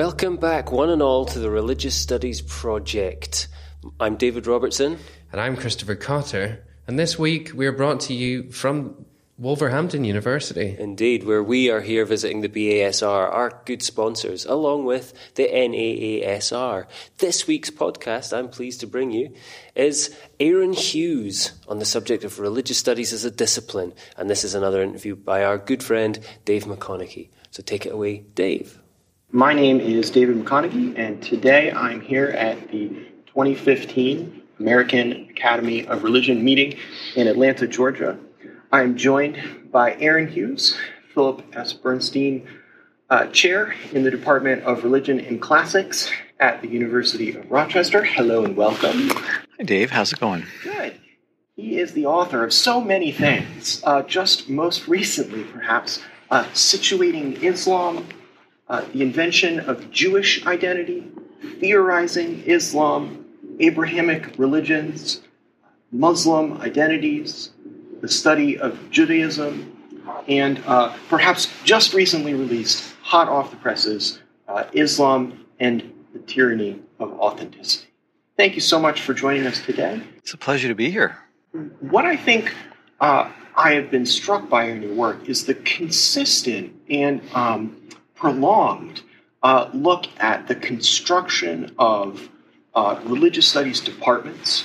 Welcome back, one and all, to the Religious Studies Project. I'm David Robertson. And I'm Christopher Cotter. And this week we're brought to you from Wolverhampton University. Indeed, where we are here visiting the BASR, our good sponsors, along with the NAASR. This week's podcast, I'm pleased to bring you, is Aaron Hughes on the subject of religious studies as a discipline. And this is another interview by our good friend, Dave McConeghy. So take it away, Dave. My name is David McConeghy, and today I'm here at the 2015 American Academy of Religion meeting in Atlanta, Georgia. I'm joined by Aaron Hughes, Philip S. Bernstein uh, Chair in the Department of Religion and Classics at the University of Rochester. Hello and welcome. Hi, Dave. How's it going? Good. He is the author of so many things, uh, just most recently, perhaps, uh, situating Islam, uh, the invention of Jewish identity, theorizing Islam, Abrahamic religions, Muslim identities, the study of Judaism, and uh, perhaps just recently released, hot off the presses, uh, Islam and the Tyranny of Authenticity. Thank you so much for joining us today. It's a pleasure to be here. What I think uh, I have been struck by in your work is the consistent and um, prolonged uh, look at the construction of uh, religious studies departments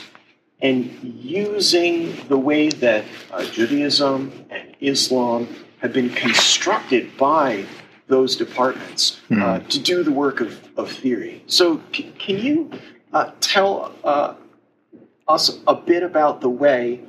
and using the way that uh, Judaism and Islam have been constructed by those departments uh, Mm. to do the work of, of theory. So, c- can you uh, tell uh, us a bit about the way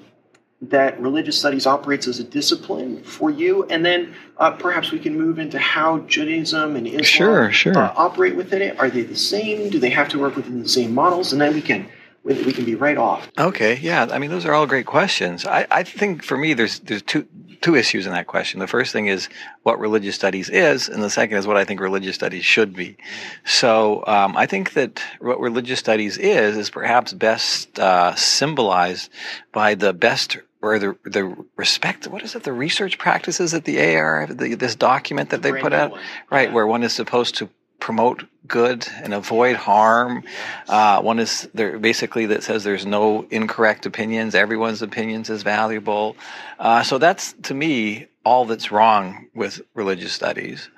that religious studies operates as a discipline for you, and then uh, perhaps we can move into how Judaism and Islam Sure, sure. Uh, operate within it. Are they the same? Do they have to work within the same models? And then we can we we can be right off. Okay, yeah. I mean, those are all great questions. I, I think for me, there's there's two two issues in that question. The first thing is what religious studies is, and the second is what I think religious studies should be. So um, I think that what religious studies is is perhaps best uh, symbolized by the best or the the respect. What is it? The research practices at the AR, the, this document that they put out, one. right? Yeah. Where one is supposed to promote good and avoid harm. Uh, one is there basically that says there's no incorrect opinions. Everyone's opinions is valuable. Uh, so that's to me all that's wrong with religious studies.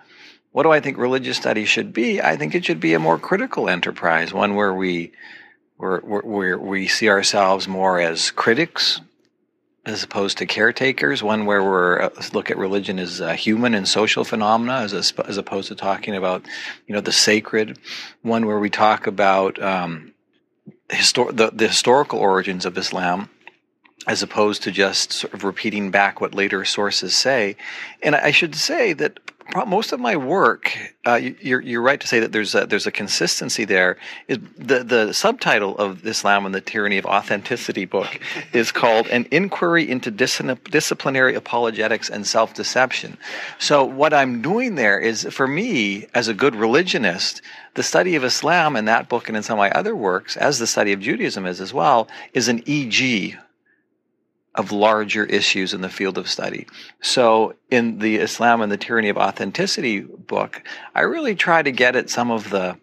What do I think religious studies should be? I think it should be a more critical enterprise, one where we where, where, where we see ourselves more as critics as opposed to caretakers, one where we're uh, look at religion as human and social phenomena, as a, as opposed to talking about, you know, the sacred. One where we talk about um, histor- the, the historical origins of Islam, as opposed to just sort of repeating back what later sources say. And I should say that most of my work, uh, you- you're, you're right to say that there's a, there's a consistency there. Is the the subtitle of Islam and the Tyranny of Authenticity book is called "An Inquiry into Discipl- Disciplinary Apologetics and Self Deception." So what I'm doing there is, for me, as a good religionist, the study of Islam in that book and in some of my other works, as the study of Judaism is as well, is an EG of larger issues in the field of study. So, in the Islam and the Tyranny of Authenticity book, I really try to get at some of the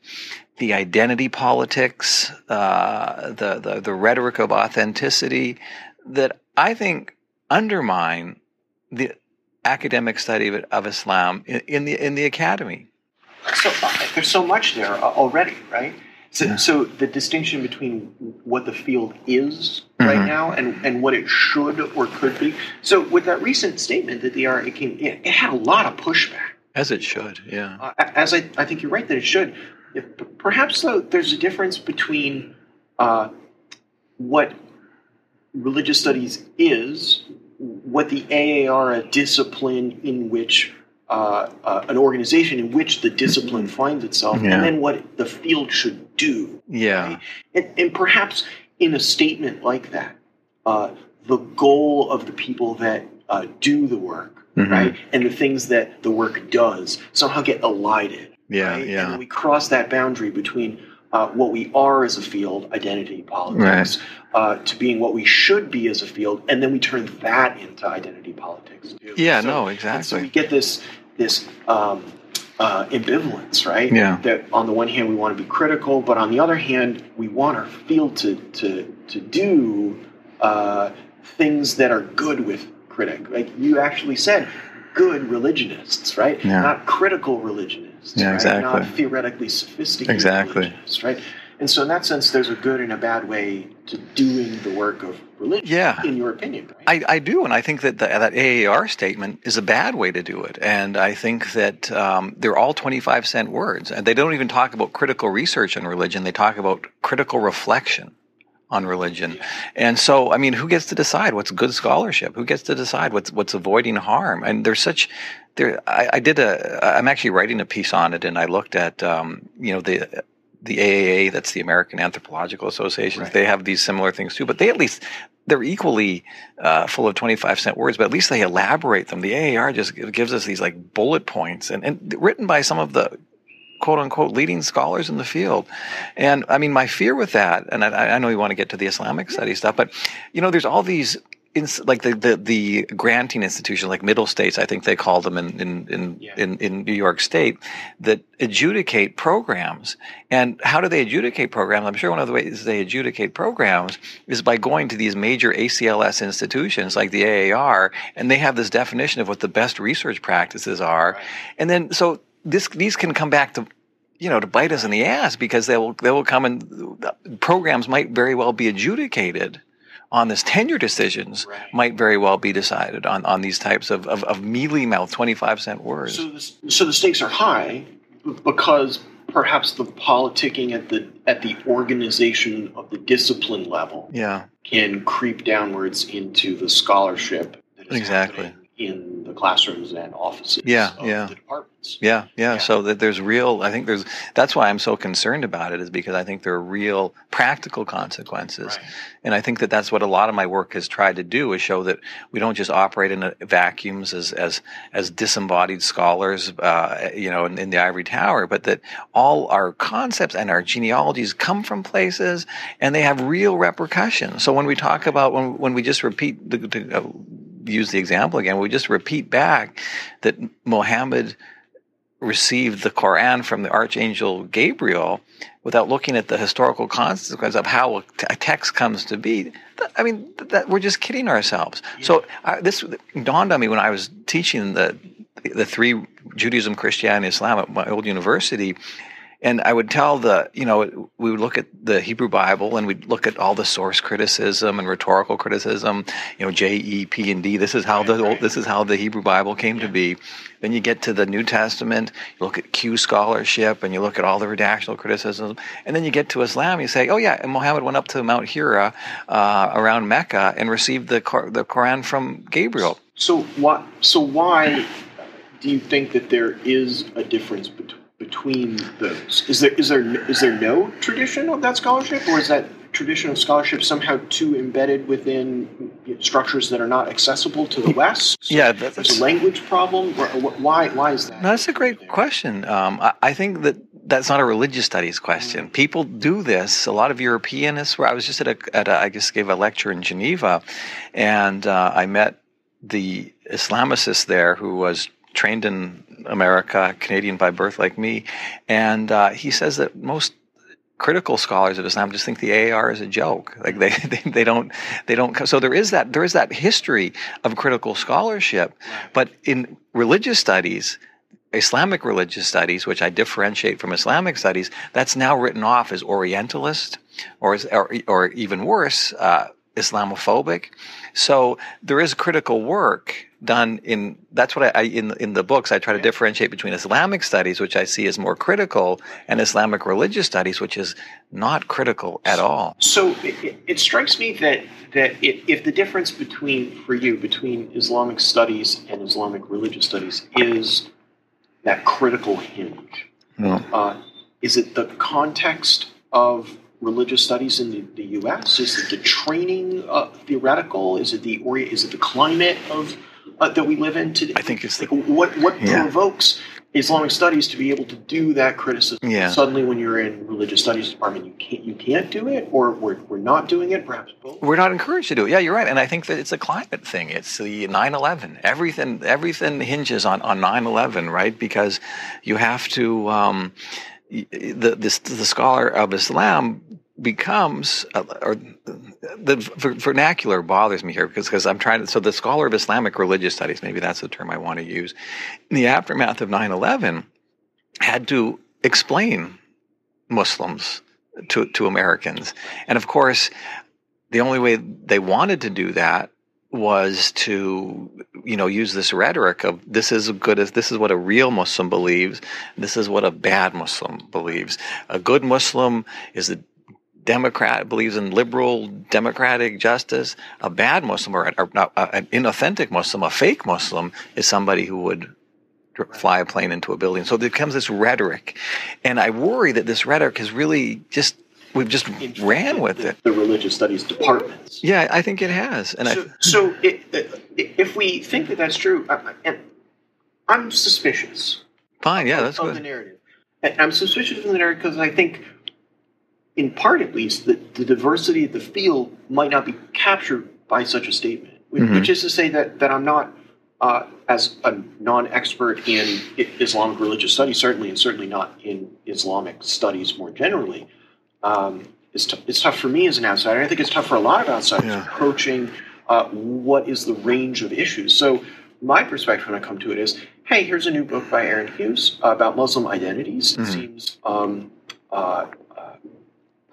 the identity politics, uh, the, the the rhetoric of authenticity that I think undermine the academic study of, of Islam in, in the in the academy. So uh, there's so much there already, right? So, so the distinction between what the field is right Mhm. now and, and what it should or could be. So with that recent statement that the RA came, it, it had a lot of pushback. As it should, yeah. Uh, as I, I think you're right that it should. If, perhaps though there's a difference between uh, what religious studies is, what the AAR a discipline in which uh, uh, an organization in which the discipline finds itself, Yeah. and then what the field should do. Yeah. right? And, and perhaps in a statement like that, uh, the goal of the people that uh, do the work, Mhm. right, and the things that the work does somehow get elided. Yeah, right? yeah. And we cross that boundary between uh, what we are as a field, identity politics, uh, to being what we should be as a field, and then we turn that into identity politics. Too. Yeah, So- no, and So exactly. we get this this um, uh, ambivalence, right? Yeah. That on the one hand we want to be critical, but on the other hand we want our field to to to do uh, things that are good with critic. Like you actually said, good religionists, right? Yeah. Not critical religionists. Yeah, right? exactly. Not theoretically sophisticated Exactly. religionists, right? And so in that sense, there's a good and a bad way to doing the work of religion. Yeah. In your opinion, right? I, I do, and I think that the, that AAR statement is a bad way to do it. And I think that um, they're all 25 cent words. And they don't even talk about critical research on religion, they talk about critical reflection on religion. And so, I mean, who gets to decide what's good scholarship? Who gets to decide what's, what's avoiding harm? And there's such. There, I, I did a. I'm actually writing a piece on it, and I looked at, um, you know, the the AAA, that's the American Anthropological Association. Right. They have these similar things too, but they at least they're equally uh, full of 25 cent words, but at least they elaborate them. The AAR just gives us these like bullet points and, and written by some of the quote unquote leading scholars in the field. And I mean, my fear with that, and I, I know you want to get to the Islamic study stuff, but you know, there's all these. Ins- Like the, the, the granting institutions, like middle states, I think they call them in, in, in, Yeah. in, in New York State, that adjudicate programs. And how do they adjudicate programs? I'm sure one of the ways they adjudicate programs is by going to these major ACLS institutions like the AAR, and they have this definition of what the best research practices are. Right. And then, so this, these can come back to, you know, to bite us in the ass because they will, they will come and uh, programs might very well be adjudicated on this tenure decisions Right. might very well be decided on, on these types of, of, of mealy mouth 25 cent words. So the, so the stakes are high because perhaps the politicking at the at the organization of the discipline level yeah. can creep downwards into the scholarship that is Exactly. in the classrooms and offices Yeah, of yeah. the departments. Yeah, yeah, Yeah. So that there's real. I think there's. That's why I'm so concerned about it, is because I think there are real practical consequences, Right. and I think that that's what a lot of my work has tried to do is show that we don't just operate in a vacuums as as as disembodied scholars, uh, you know, in, in the ivory tower, but that all our concepts and our genealogies come from places, and they have real repercussions. So when we talk about when when we just repeat the, the uh, use the example again, we just repeat back that Mohammed received the Quran from the Archangel Gabriel without looking at the historical consequence of how a text comes to be. I mean, that, we're just kidding ourselves. So I, this dawned on me when I was teaching the the three Judaism, Christianity, Islam at my old university. And I would tell the, you know, we would look at the Hebrew Bible and we'd look at all the source criticism and rhetorical criticism, you know, J, E, P, and D. This is how the old, this is how the Hebrew Bible came to be. Then you get to the New Testament, you look at Q scholarship and you look at all the redactional criticism. And then you get to Islam, you say, oh yeah, and Muhammad went up to Mount Hira uh, around Mecca and received the, the Quran from Gabriel. So why so why do you think that there is a difference bet- between those? Is there is there is there no tradition of that scholarship, or is that tradition of scholarship somehow too embedded within structures that are not accessible to the West? So Yeah, that- there's a language problem. Why why is that? No, that's a great question. Um, I, I think that that's not a religious studies question. People do this. A lot of Europeanists. Where I was just at a, at a I just gave a lecture in Geneva, and uh, I met the Islamicist there who was trained in America, Canadian by birth like me, and uh, he says that most critical scholars of Islam just think the AR is a joke. Like they, they, they don't, they don't. So there is that, there is that history of critical scholarship, but in religious studies, Islamic religious studies, which I differentiate from Islamic studies, that's now written off as Orientalist, or as, or, or even worse, uh, Islamophobic. So there is critical work done in. That's what I, I in in the books I try to differentiate between Islamic studies, which I see as more critical, and Islamic religious studies, which is not critical at all. So it, it- it strikes me that that if, if the difference between for you between Islamic studies and Islamic religious studies is that critical hinge, No. uh, is it the context of religious studies in the, the U.S.? Is it the training uh, theoretical? Is it the Is it the climate of uh, that we live in today? I think it's the- like what what Yeah. provokes Islamic studies to be able to do that criticism. Yeah. Suddenly, when you're in religious studies department, you can't you can't do it, or we're, we're not doing it. Perhaps both. We're not encouraged to do it. Yeah, you're right. And I think that it's a climate thing. It's the 9/11. Everything everything hinges on on 9/11, right? Because you have to. Um, the this, the scholar of Islam becomes uh, or the vernacular bothers me here because because I'm trying to so the scholar of Islamic religious studies maybe that's the term I want to use in the aftermath of 9/11 had to explain Muslims to to Americans. And of course the only way they wanted to do that was to you know use this rhetoric of this is good as this is what a real muslim believes. This is what a bad muslim believes. A good muslim is a democrat believes in liberal democratic justice a bad muslim or, or not, an inauthentic muslim a fake muslim is somebody who would fly a plane into a building so there comes this rhetoric and i worry that this rhetoric has really just we've just ran with the, it. The religious studies departments. Yeah, I think it has. And so, I, so it, it, if we think that that's true, I, and I'm suspicious. Fine, yeah, that's of good. the narrative. I'm suspicious of the narrative because I think, in part at least, that the diversity of the field might not be captured by such a statement. Which, Mhm. which is to say that that I'm not. Uh, as a non-expert in Islamic religious studies, certainly, and certainly not in Islamic studies more generally, um, it's, t- it's tough for me as an outsider. I think it's tough for a lot of outsiders Yeah. approaching uh, what is the range of issues. So, my perspective when I come to it is hey, here's a new book by Aaron Hughes about Muslim identities. It Mhm. seems um, uh,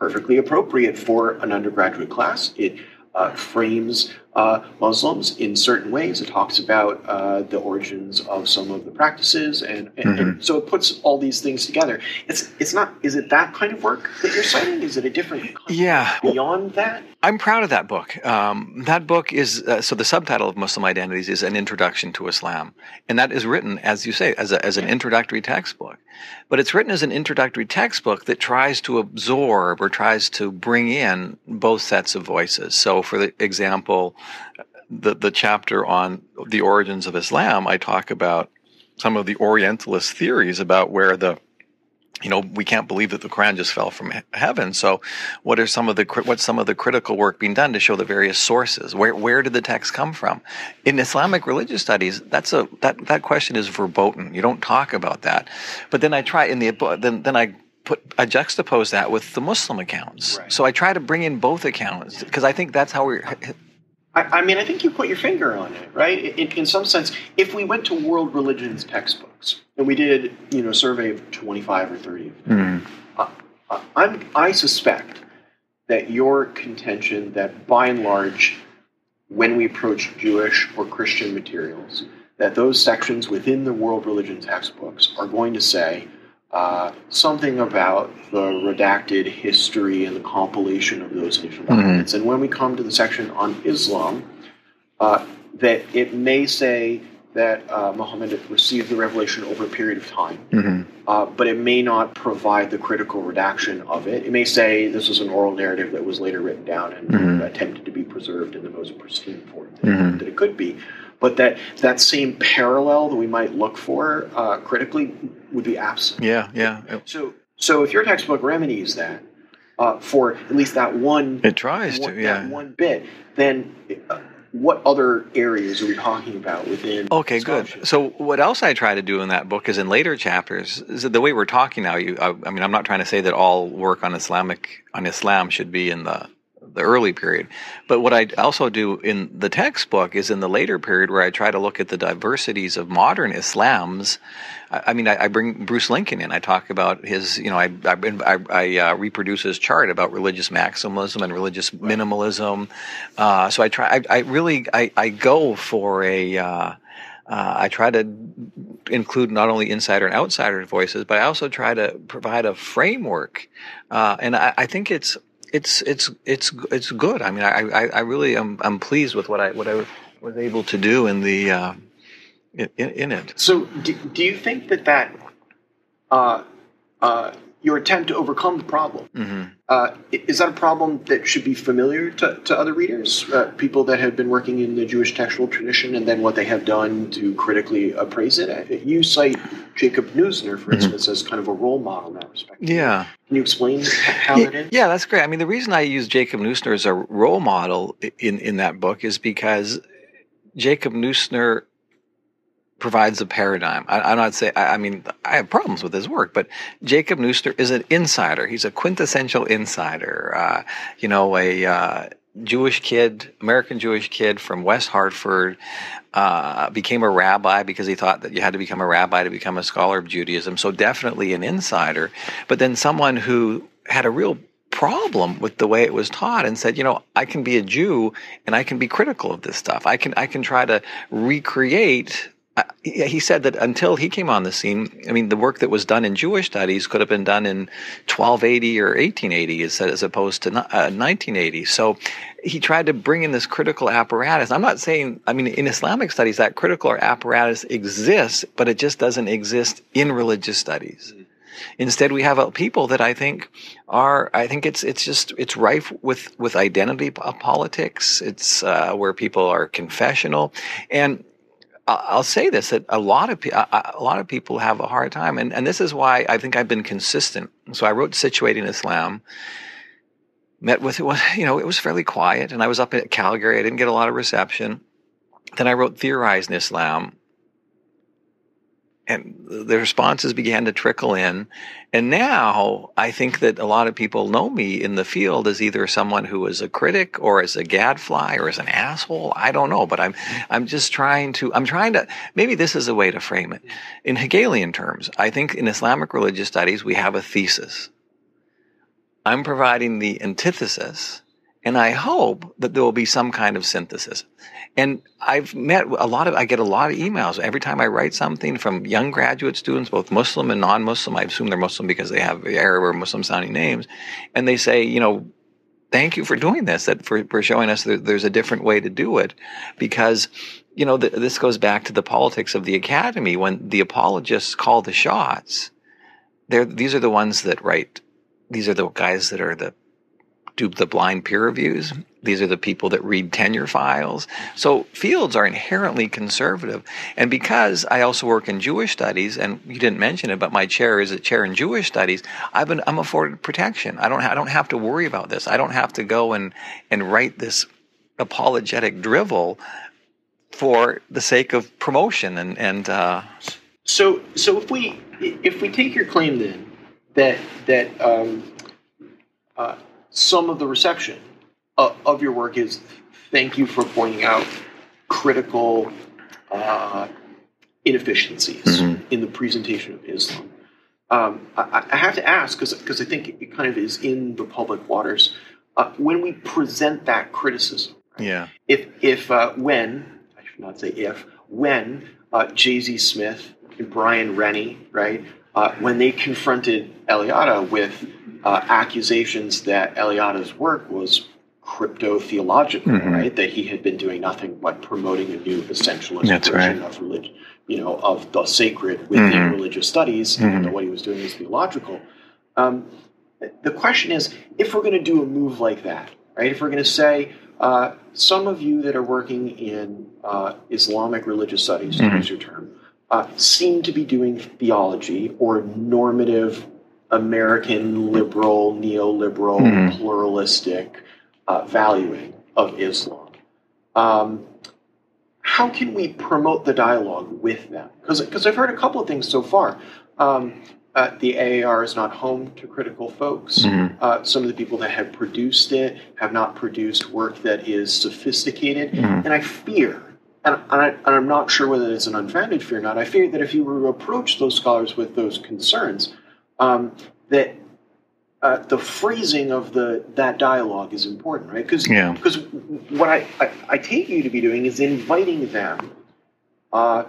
perfectly appropriate for an undergraduate class. It uh, frames uh, Muslims in certain ways. It talks about uh, the origins of some of the practices, and, and, and so it puts all these things together. It's it's not. Is it that kind of work that you're citing? Is it a different? Yeah. Beyond that, I'm proud of that book. Um, that book is uh, so the subtitle of Muslim Identities is an introduction to Islam, and that is written, as you say, as, a, as an introductory textbook. But it's written as an introductory textbook that tries to absorb or tries to bring in both sets of voices. So, for the example, the the chapter on the origins of Islam, I talk about some of the Orientalist theories about where the you know we can't believe that the Quran just fell from he- heaven. So, what are some of the what's some of the critical work being done to show the various sources? Where where did the text come from? In Islamic religious studies, that's a that that question is verboten. You don't talk about that. But then I try in the then then I put I juxtapose that with the Muslim accounts. Right. So I try to bring in both accounts because I think that's how we're. I, I mean, I think you put your finger on it, right? In, in some sense, if we went to world religions textbooks and we did, you know, a survey of twenty-five or thirty of them, uh, uh, I'm, I suspect that your contention that by and large, when we approach Jewish or Christian materials, that those sections within the world religion textbooks are going to say uh, something about the redacted history and the compilation of those initial documents. And when we come to the section on Islam, uh, that it may say that uh, Muhammad received the revelation over a period of time uh, but it may not provide the critical redaction of it. It may say this was an oral narrative that was later written down and Mhm. attempted to be preserved in the most pristine form that, Mhm. that it could be. But that that same parallel that we might look for uh, critically would be absent. Yeah, yeah. So, so if your textbook remedies that uh, for at least that one, It tries to, yeah. that one bit, then uh, what other areas are we talking about within? Okay, good. So, what else I try to do in that book is in later chapters. Is the way we're talking now? You, I, I mean, I'm not trying to say that all work on Islamic on Islam should be in the the early period, but what I also do in the textbook is in the later period where I try to look at the diversities of modern Islams. I, I mean, I, I bring Bruce Lincoln in. I talk about his, you know, I I, I, uh, reproduce his chart about religious maximalism and religious minimalism. Uh, so I try. I, really I, I go for a. Uh, uh, I try to include not only insider and outsider voices, but I also try to provide a framework, uh, and I, I think it's it's it's it's it's good. I mean, I I, I really am I'm pleased with what I what I was able to do in the uh, in, in it. So, do, do you think that that uh, uh, your attempt to overcome the problem. hmm Uh, is that a problem that should be familiar to, to other readers, uh, people that have been working in the Jewish textual tradition, and then what they have done to critically appraise it? Uh, You cite Jacob Neusner, for instance, as kind of a role model in that respect. Yeah. Can you explain how yeah, that is? yeah, that's great. I mean, the reason I use Jacob Neusner as a role model in, in that book is because Jacob Neusner provides a paradigm. I, I'm not saying, I, mean, I have problems with his work, but Jacob Neusner is an insider. He's a quintessential insider. Uh, you know, a uh, Jewish kid, American Jewish kid from West Hartford, uh, became a rabbi because he thought that you had to become a rabbi to become a scholar of Judaism. So definitely an insider, but then someone who had a real problem with the way it was taught and said, you know, I can be a Jew and I can be critical of this stuff. I can I can try to recreate uh, he said that until he came on the scene, I mean, the work that was done in Jewish studies could have been done in 1280 or 1880 as, as opposed to uh, 1980. So he tried to bring in this critical apparatus. I'm not saying, I mean, in Islamic studies, that critical apparatus exists, but it just doesn't exist in religious studies. Instead, we have uh, people that I think are. I think it's it's just it's rife with with identity uh, politics. It's uh, where people are confessional, and I'll say this that a lot of a lot of people have a hard time, and and this is why I think I've been consistent. So I wrote "Situating Islam." Met with it was you know it was fairly quiet, and I was up at Calgary. I didn't get a lot of reception. Then I wrote "Theorizing Islam," and the responses began to trickle in. And now I think that a lot of people know me in the field as either someone who is a critic or as a gadfly or as an asshole. I don't know, but I'm I'm just trying to I'm trying to maybe this is a way to frame it. In Hegelian terms, I think in Islamic religious studies we have a thesis. I'm providing the antithesis, and I hope that there will be some kind of synthesis. And I've met a lot of, I get a lot of emails every time I write something from young graduate students, both Muslim and non-Muslim. I assume they're Muslim because they have Arab or Muslim sounding names. And they say, you know, thank you for doing this, that for, for showing us that there's a different way to do it. Because, you know, th- this goes back to the politics of the academy. When the apologists call the shots, they're, these are the ones that write, these are the guys that are the do the blind peer reviews. These are the people that read tenure files. So fields are inherently conservative. And because I also work in Jewish studies, and you didn't mention it, but my chair is a chair in Jewish studies, I've been, I'm afforded protection. I don't, I don't have to worry about this. I don't have to go and, and write this apologetic drivel for the sake of promotion and, and, uh, So, so if we if we take your claim then that that um, uh, some of the reception of, of your work is thank you for pointing out critical uh, inefficiencies Mhm. in the presentation of Islam. Um, I, I have to ask because I think it kind of is in the public waters uh, when we present that criticism. yeah. if if uh, when I should not say if when uh, J. Z. Smith and Bryan Rennie right uh, when they confronted Eliade with uh, accusations that Eliade's work was crypto theological Mhm. right that he had been doing nothing but promoting a new essentialist That's version right. of religion you know of the sacred within Mhm. religious studies even Mhm. though what he was doing was theological um, the question is if we're going to do a move like that right if we're going to say uh, some of you that are working in uh, Islamic religious studies, to Mhm. use your term, uh, seem to be doing theology or normative American liberal, neoliberal, Mhm. pluralistic uh, valuing of Islam. Um, how can we promote the dialogue with them? Because I've heard a couple of things so far. Um, uh, the AAR is not home to critical folks. Mhm. Uh, some of the people that have produced it have not produced work that is sophisticated. Mhm. And I fear, and, and, I, and I'm not sure whether it's an unfounded fear or not, I fear that if you were to approach those scholars with those concerns, um, that uh, the phrasing of the that dialogue is important, right? Because Yeah. because what I, I, I take you to be doing is inviting them uh,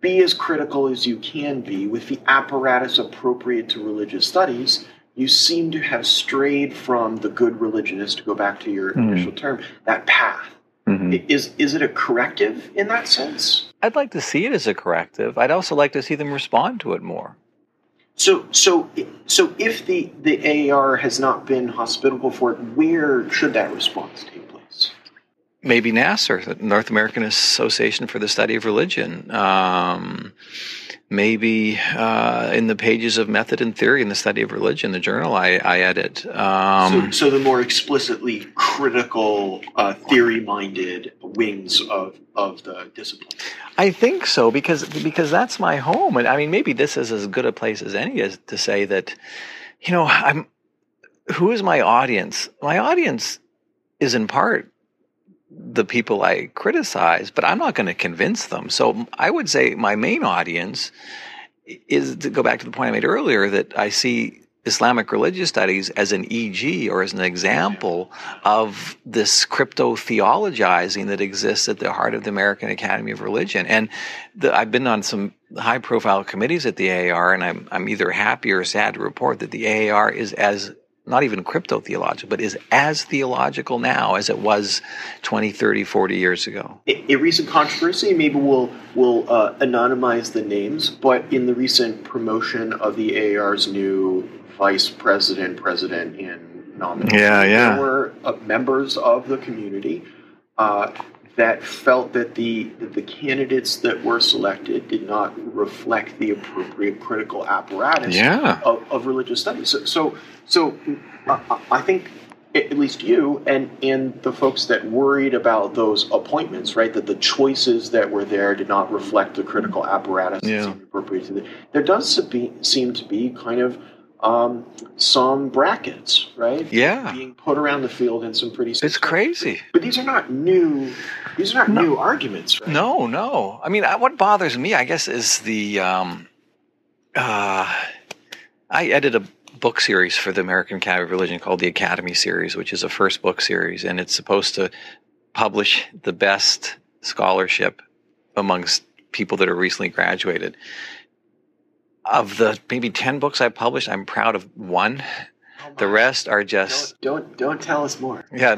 be as critical as you can be with the apparatus appropriate to religious studies. You seem to have strayed from the good religionist, to go back to your Mhm. initial term, that path. Mhm. Is, is it a corrective in that sense? I'd like to see it as a corrective. I'd also like to see them respond to it more. So, so, so, if the the AAR has not been hospitable for it, where should that response take place? Maybe NAASR, the North American Association for the Study of Religion. Um, maybe uh, in the pages of Method and Theory in the Study of Religion, the journal I, I edit. Um, so, so, the more explicitly critical, uh, theory-minded wings of of the discipline. I think so because because that's my home, and I mean maybe this is as good a place as any as to say that, you know, I'm. Who is my audience? My audience is in part the people I criticize, but I'm not going to convince them. So I would say my main audience is to go back to the point I made earlier that I see Islamic religious studies as an EG or as an example of this crypto theologizing that exists at the heart of the American Academy of Religion. And the, I've been on some high profile committees at the AAR, and I'm, I'm either happy or sad to report that the AAR is as not even crypto theological, but is as theological now as it was 20, 30, 40 years ago. A, a recent controversy, maybe we'll, we'll uh, anonymize the names, but in the recent promotion of the AAR's new vice president, president, and nominee, yeah, yeah. there were uh, members of the community uh, that felt that the that the candidates that were selected did not reflect the appropriate critical apparatus yeah. of, of religious studies. So, so, so uh, I think at least you and and the folks that worried about those appointments, right? That the choices that were there did not reflect the critical apparatus yeah. that seemed appropriate to the, There does be, seem to be kind of um, some brackets, right? Yeah, being put around the field in some pretty. It's crazy. But, these are not new. These are not no. new arguments, right? No, no. I mean, what bothers me, I guess, is the. Um, uh, I edited a book series for the American Academy of Religion called the Academy Series, which is a first book series, and it's supposed to publish the best scholarship amongst people that are recently graduated of the maybe 10 books I published, I'm proud of one. Oh the rest are just don't, don't don't tell us more. Yeah,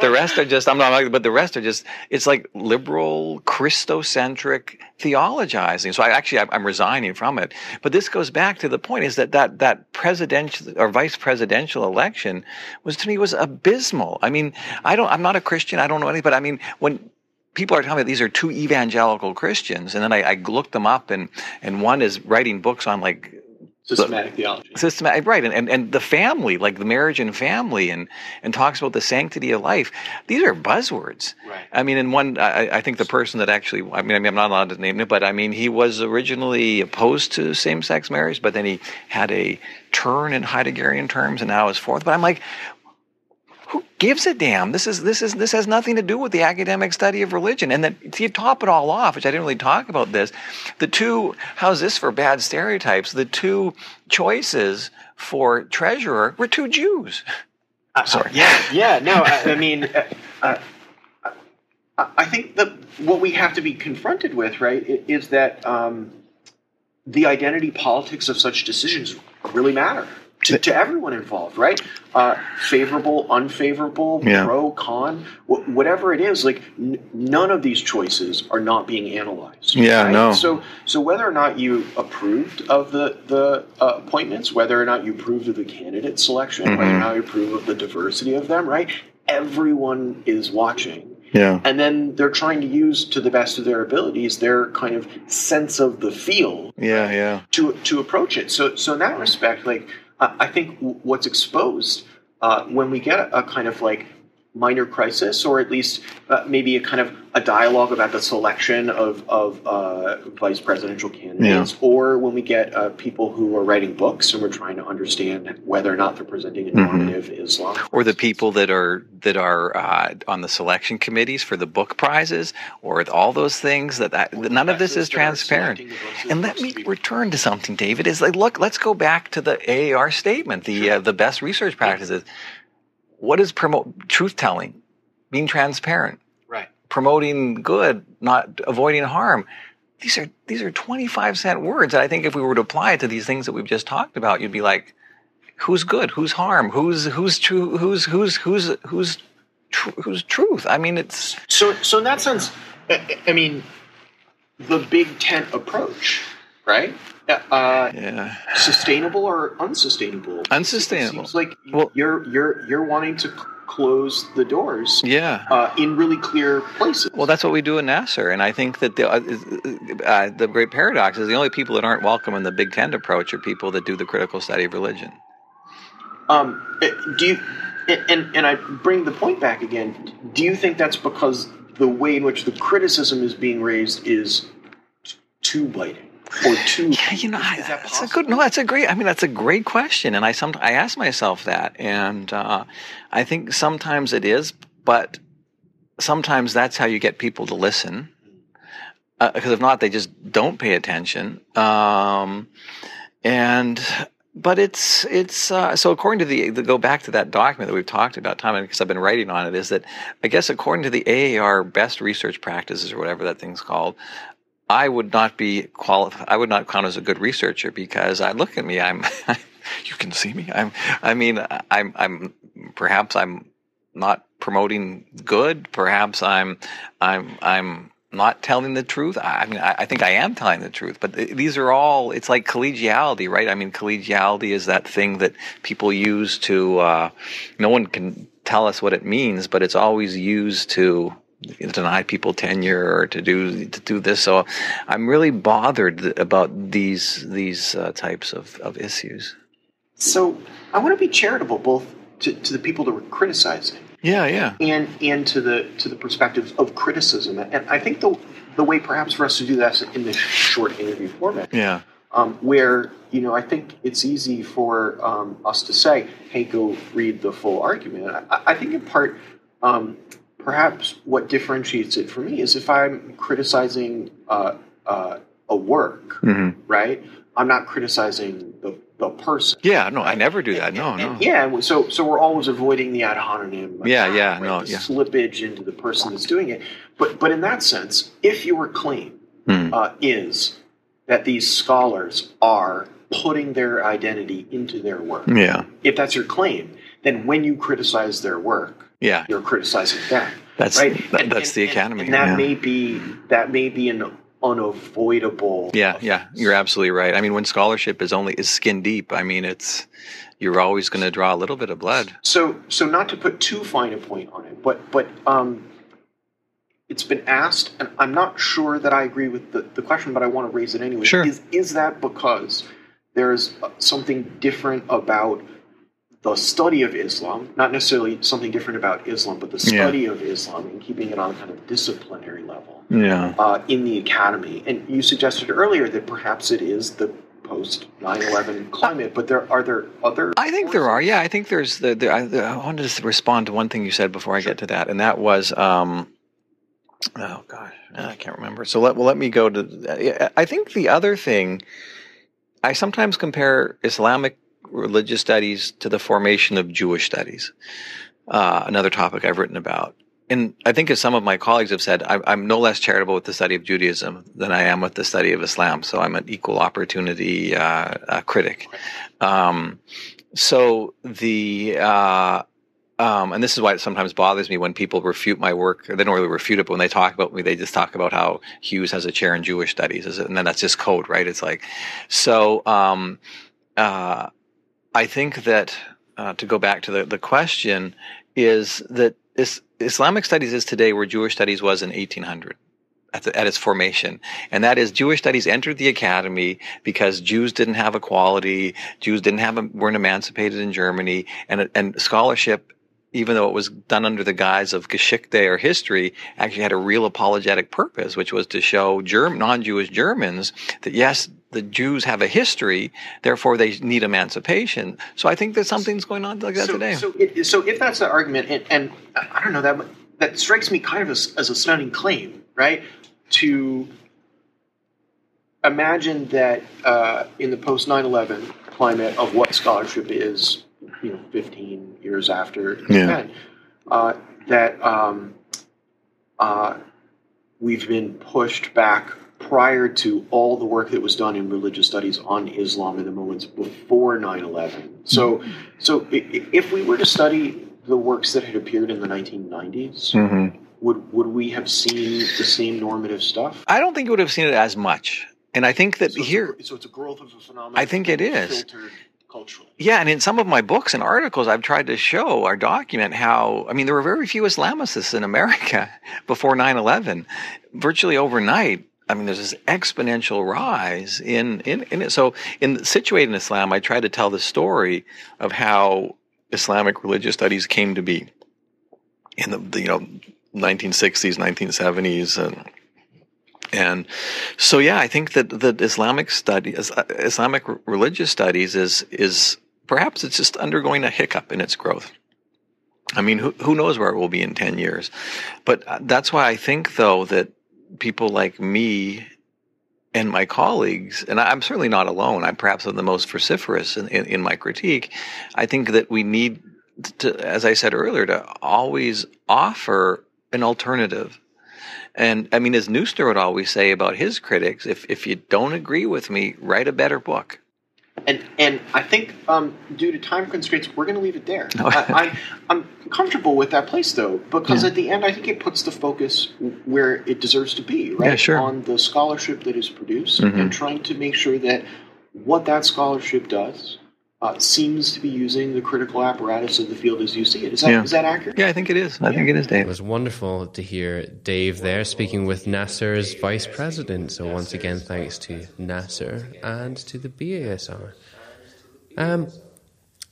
the rest are just I'm not like, but the rest are just it's like liberal Christocentric theologizing. So I actually I'm resigning from it. But this goes back to the point is that that that presidential or vice presidential election was to me was abysmal. I mean I don't I'm not a Christian. I don't know anything. But I mean when people are telling me these are two evangelical Christians, and then I, I looked them up, and and one is writing books on like systematic the, theology, systematic right, and, and and the family, like the marriage and family, and and talks about the sanctity of life. These are buzzwords. Right. I mean, in one, I, I think the person that actually, I mean, I mean, I'm not allowed to name it, but I mean, he was originally opposed to same-sex marriage, but then he had a turn in Heideggerian terms, and now is fourth. But I'm like, who gives a damn? This is this is this has nothing to do with the academic study of religion. And then to top it all off, which I didn't really talk about this, the two how's this for bad stereotypes? The two choices for treasurer were two Jews. Uh, Sorry. yeah, yeah. No, I, I mean, uh, uh, I think that what we have to be confronted with, right, is that um, the identity politics of such decisions really matter to, to everyone involved, right? Uh, favorable, unfavorable, yeah. pro, con, wh- whatever it is. Like n- none of these choices are not being analyzed. Yeah, right? no. So, so whether or not you approved of the the uh, appointments, whether or not you approved of the candidate selection, mm-hmm. whether or not you approve of the diversity of them, right? Everyone is watching. Yeah. And then they're trying to use to the best of their abilities their kind of sense of the field. Yeah, yeah. To to approach it. So so in that respect, like I think what's exposed uh, when we get a, a, kind of like minor crisis, or at least uh, maybe a kind of a dialogue about the selection of, of uh, vice presidential candidates, yeah. or when we get uh, people who are writing books and we're trying to understand whether or not they're presenting a normative mm-hmm. Islam, or the people that are that are uh, on the selection committees for the book prizes, or all those things that, that none of this is transparent. And let me return to something, David. Is like, look, let's go back to the AAR statement, the uh, the best research practices. Yeah what is promote truth telling? Being transparent. Right. Promoting good, not avoiding harm. These are these are 25 cent words. And I think if we were to apply it to these things that we've just talked about, you'd be like, who's good? Who's harm? Who's who's true? Who's who's who's who's tr- who's truth? I mean, it's so so in that sense. I mean, the big tent approach, right? Uh, Yeah. sustainable or unsustainable? Unsustainable. It seems like Well- you're you're you're wanting to close the doors Yeah. uh, in really clear places. Well, that's what we do in NAASR, and I think that the uh, uh, the great paradox is the only people that aren't welcome in the Big Tent approach are people that do the critical study of religion. Um, eh, do you? And and I bring the point back again. Do you think that's because the way in which the criticism is being raised is too biting or two? Yeah, you know, is, I, is that that's a good. No, that's a great. I mean, that's a great question, and I some I ask myself that, and uh, I think sometimes it is, but sometimes that's how you get people to listen. Because if not, they just don't pay attention. Um, and but it's it's uh, so according to the, the go back to that document that we've talked about time because I've been writing on it is that I guess according to the AAR best research practices or whatever that thing's called, I would not be qualified. I would not count as a good researcher because I look at me. I'm. you can see me. I'm. I mean, I'm. I'm. Perhaps I'm not promoting good. Perhaps I'm. I'm. I'm not telling the truth. I I mean, I, I think I am telling the truth. But th- these are all. It's like collegiality, right? I mean, collegiality is that thing that people use to. Uh, no one can tell us what it means, but it's always used to deny people tenure or to do to do this. So I'm really bothered about these these uh, types of, of issues. So I want to be charitable both to, to the people that we're criticizing Yeah, yeah, and and to the to the perspectives of criticism. And I think the the way perhaps for us to do that is in this short interview format. yeah, um, where you know I think it's easy for um, us to say, "Hey, go read the full argument." I, I think in part, um, perhaps what differentiates it for me is if I'm criticizing uh, uh, a work, Mhm. right? I'm not criticizing the the person. yeah. No, I never do that. No, And- no. and yeah, so so we're always avoiding the ad hominem. Yeah, yeah, right? no, the yeah. slippage into the person that's doing it. But but in that sense, if your claim Hmm. uh, is that these scholars are putting their identity into their work, Yeah, if that's your claim, then when you criticize their work, yeah. you're criticizing them. That's right? that, that's the academy. and that yeah. may be that may be an unavoidable. yeah, yeah. You're absolutely right. I mean, when scholarship is only is skin deep, I mean, it's you're always going to draw a little bit of blood. So, so not to put too fine a point on it, but but um, it's been asked, and I'm not sure that I agree with the, the question, but I want to raise it anyway. Sure. Is is that because there's uh, something different about the study of Islam, not necessarily something different about Islam, but the Yeah. study of Islam and keeping it on a kind of disciplinary level Yeah. uh, in the academy? And you suggested earlier that perhaps it is the post 9/11 climate, but there are there other. I think there are. Yeah, I think there's the. the I, I wanted to respond to one thing you said before I get to that, and that was, um, oh gosh, I can't remember. So let well, let me go to. I think the other thing, I sometimes compare Islamic religious studies to the formation of Jewish studies. Uh, another topic I've written about. And I think, as some of my colleagues have said, I, I'm no less charitable with the study of Judaism than I am with the study of Islam. So I'm an equal opportunity uh, uh, critic. Um, so the uh, um, and this is why it sometimes bothers me when people refute my work. They don't really refute it, but when they talk about me, they just talk about how Hughes has a chair in Jewish studies, and then that's just code, right? It's like so. Um, uh, I think that uh, to go back to the, the question is that is, Islamic studies is today where Jewish studies was in 1800 at, the, at its formation. And that is Jewish studies entered the academy because Jews didn't have equality, Jews didn't have, weren't emancipated in Germany, and, and scholarship even though it was done under the guise of Geschichte or history, actually had a real apologetic purpose, which was to show non-Jewish Germans that yes, the Jews have a history, therefore they need emancipation. So I think that something's going on like that so, today. So, it, so if that's the argument, and, and I don't know that that strikes me kind of as, as a stunning claim, right? To imagine that uh, in the post 9/11 climate of what scholarship is, you know, 15 years after the Yeah. event, uh, that um, uh, we've been pushed back prior to all the work that was done in religious studies on Islam in the moments before 9/11. So, so i- i- if we were to study the works that had appeared in the 1990s, Mhm. would would we have seen the same normative stuff? I don't think you would have seen it as much. And I think that So here, a, so it's a growth of a phenomenon. I think it is. filtered culturally. Yeah, and in some of my books and articles, I've tried to show or document how, I mean, there were very few Islamicists in America before 9 11. Virtually overnight, I mean, there's this exponential rise in, in, in it. So, in Situating Islam, I try to tell the story of how Islamic religious studies came to be in the, the you know, 1960s, 1970s, and and so, yeah, I think that that Islamic study, uh, Islamic religious studies, is is perhaps it's just undergoing a hiccup in its growth. I mean, who who knows where it will be in ten years? But uh, that's why I think, though, that people like me and my colleagues, and I'm certainly not alone. I'm perhaps the most vociferous in, in, in my critique. I think that we need to, as I said earlier, to always offer an alternative and I mean, as Neusner would always say about his critics, if, if you don't agree with me, write a better book. And and I think um, due to time constraints, we're going to leave it there. I, I, am comfortable with that place though, because Yeah. at the end, I think it puts the focus where it deserves to be, right? Yeah, sure. On the scholarship that is produced Mhm. and trying to make sure that what that scholarship does uh, seems to be using the critical apparatus of the field as you see it. Is that, Yeah. is that accurate? Yeah, I think it is. I think it is, Dave. It was wonderful to hear Dave there speaking with NAASR's vice president. So once again, thanks to Nasser and to the BASR. Um,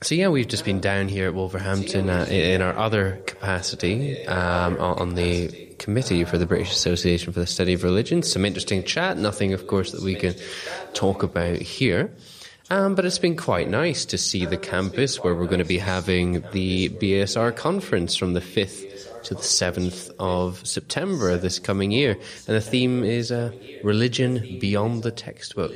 so yeah, we've just been down here at Wolverhampton uh, in our other capacity um, on the committee for the British Association for the Study of Religion. Some interesting chat. Nothing, of course, that we can talk about here. Um, but it's been quite nice to see the campus where we're going to be having the BSR conference from the 5th to the 7th of September this coming year. And the theme is uh, Religion Beyond the Textbook.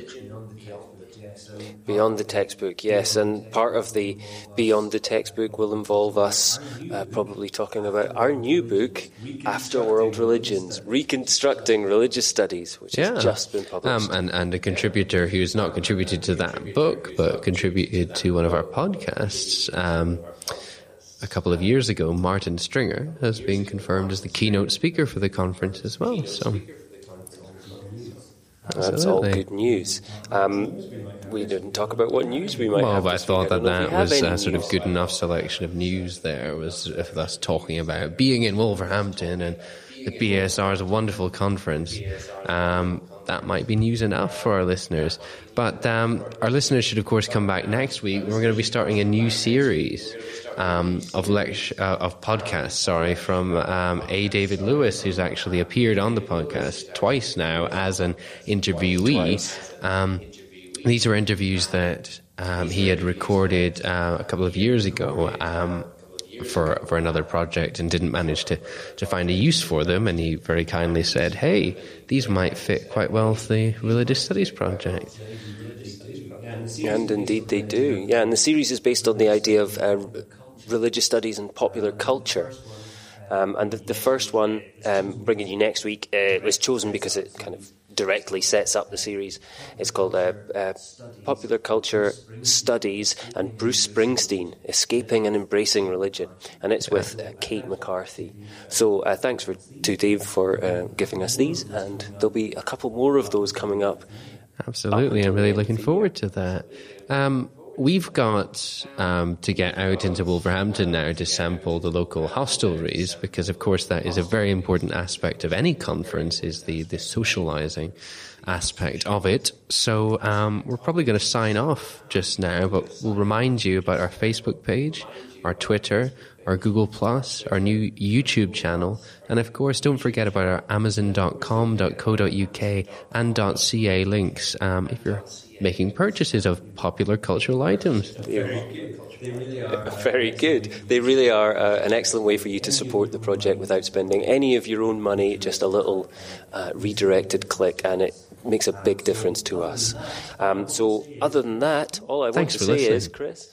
Beyond the textbook, yes, and part of the Beyond the textbook will involve us uh, probably talking about our new book, After World Religions Reconstructing Religious Studies, which Yeah. has just been published. Um, and, and a contributor who's not contributed to that book, but contributed to one of our podcasts um, a couple of years ago, Martin Stringer, has been confirmed as the keynote speaker for the conference as well. So That's all good news. Um, we didn't talk about what news we might Well, have. but I thought that don't know if that was a sort of good enough selection of news. There was if us talking about being in Wolverhampton and the BSR is a wonderful conference. Um, that might be news enough for our listeners. But um, our listeners should, of course, come back next week. We're going to be starting a new series um, of lect- uh, of podcasts. Sorry, from um, A. David Lewis, who's actually appeared on the podcast twice now as an interviewee. Um, these were interviews that um, he had recorded uh, a couple of years ago um, for for another project and didn't manage to, to find a use for them. And he very kindly said, "Hey, these might fit quite well with the religious studies project." And indeed they do. Yeah, and the series is based on the idea of uh, religious studies and popular culture. Um, and the, the first one, um, bringing you next week, uh, was chosen because it kind of directly sets up the series. It's called uh, uh, Popular Culture Studies and Bruce Springsteen, Escaping and Embracing Religion. And it's with uh, Kate McCarthy. So uh, thanks for, to Dave for uh, giving us these, and there'll be a couple more of those coming up. Absolutely, I'm really looking forward to that. Um, we've got um, to get out into Wolverhampton now to sample the local hostelries because, of course, that is a very important aspect of any conference is the the socialising aspect of it. So um, we're probably going to sign off just now, but we'll remind you about our Facebook page, our Twitter, our Google Plus, our new YouTube channel, and of course, don't forget about our Amazon.com.co.uk and .ca links um, if you're making purchases of popular cultural items. Very good. They really are uh, an excellent way for you to support the project without spending any of your own money, just a little uh, redirected click, and it makes a big difference to us. Um, so, other than that, all I want Thanks to say listening. is, Chris.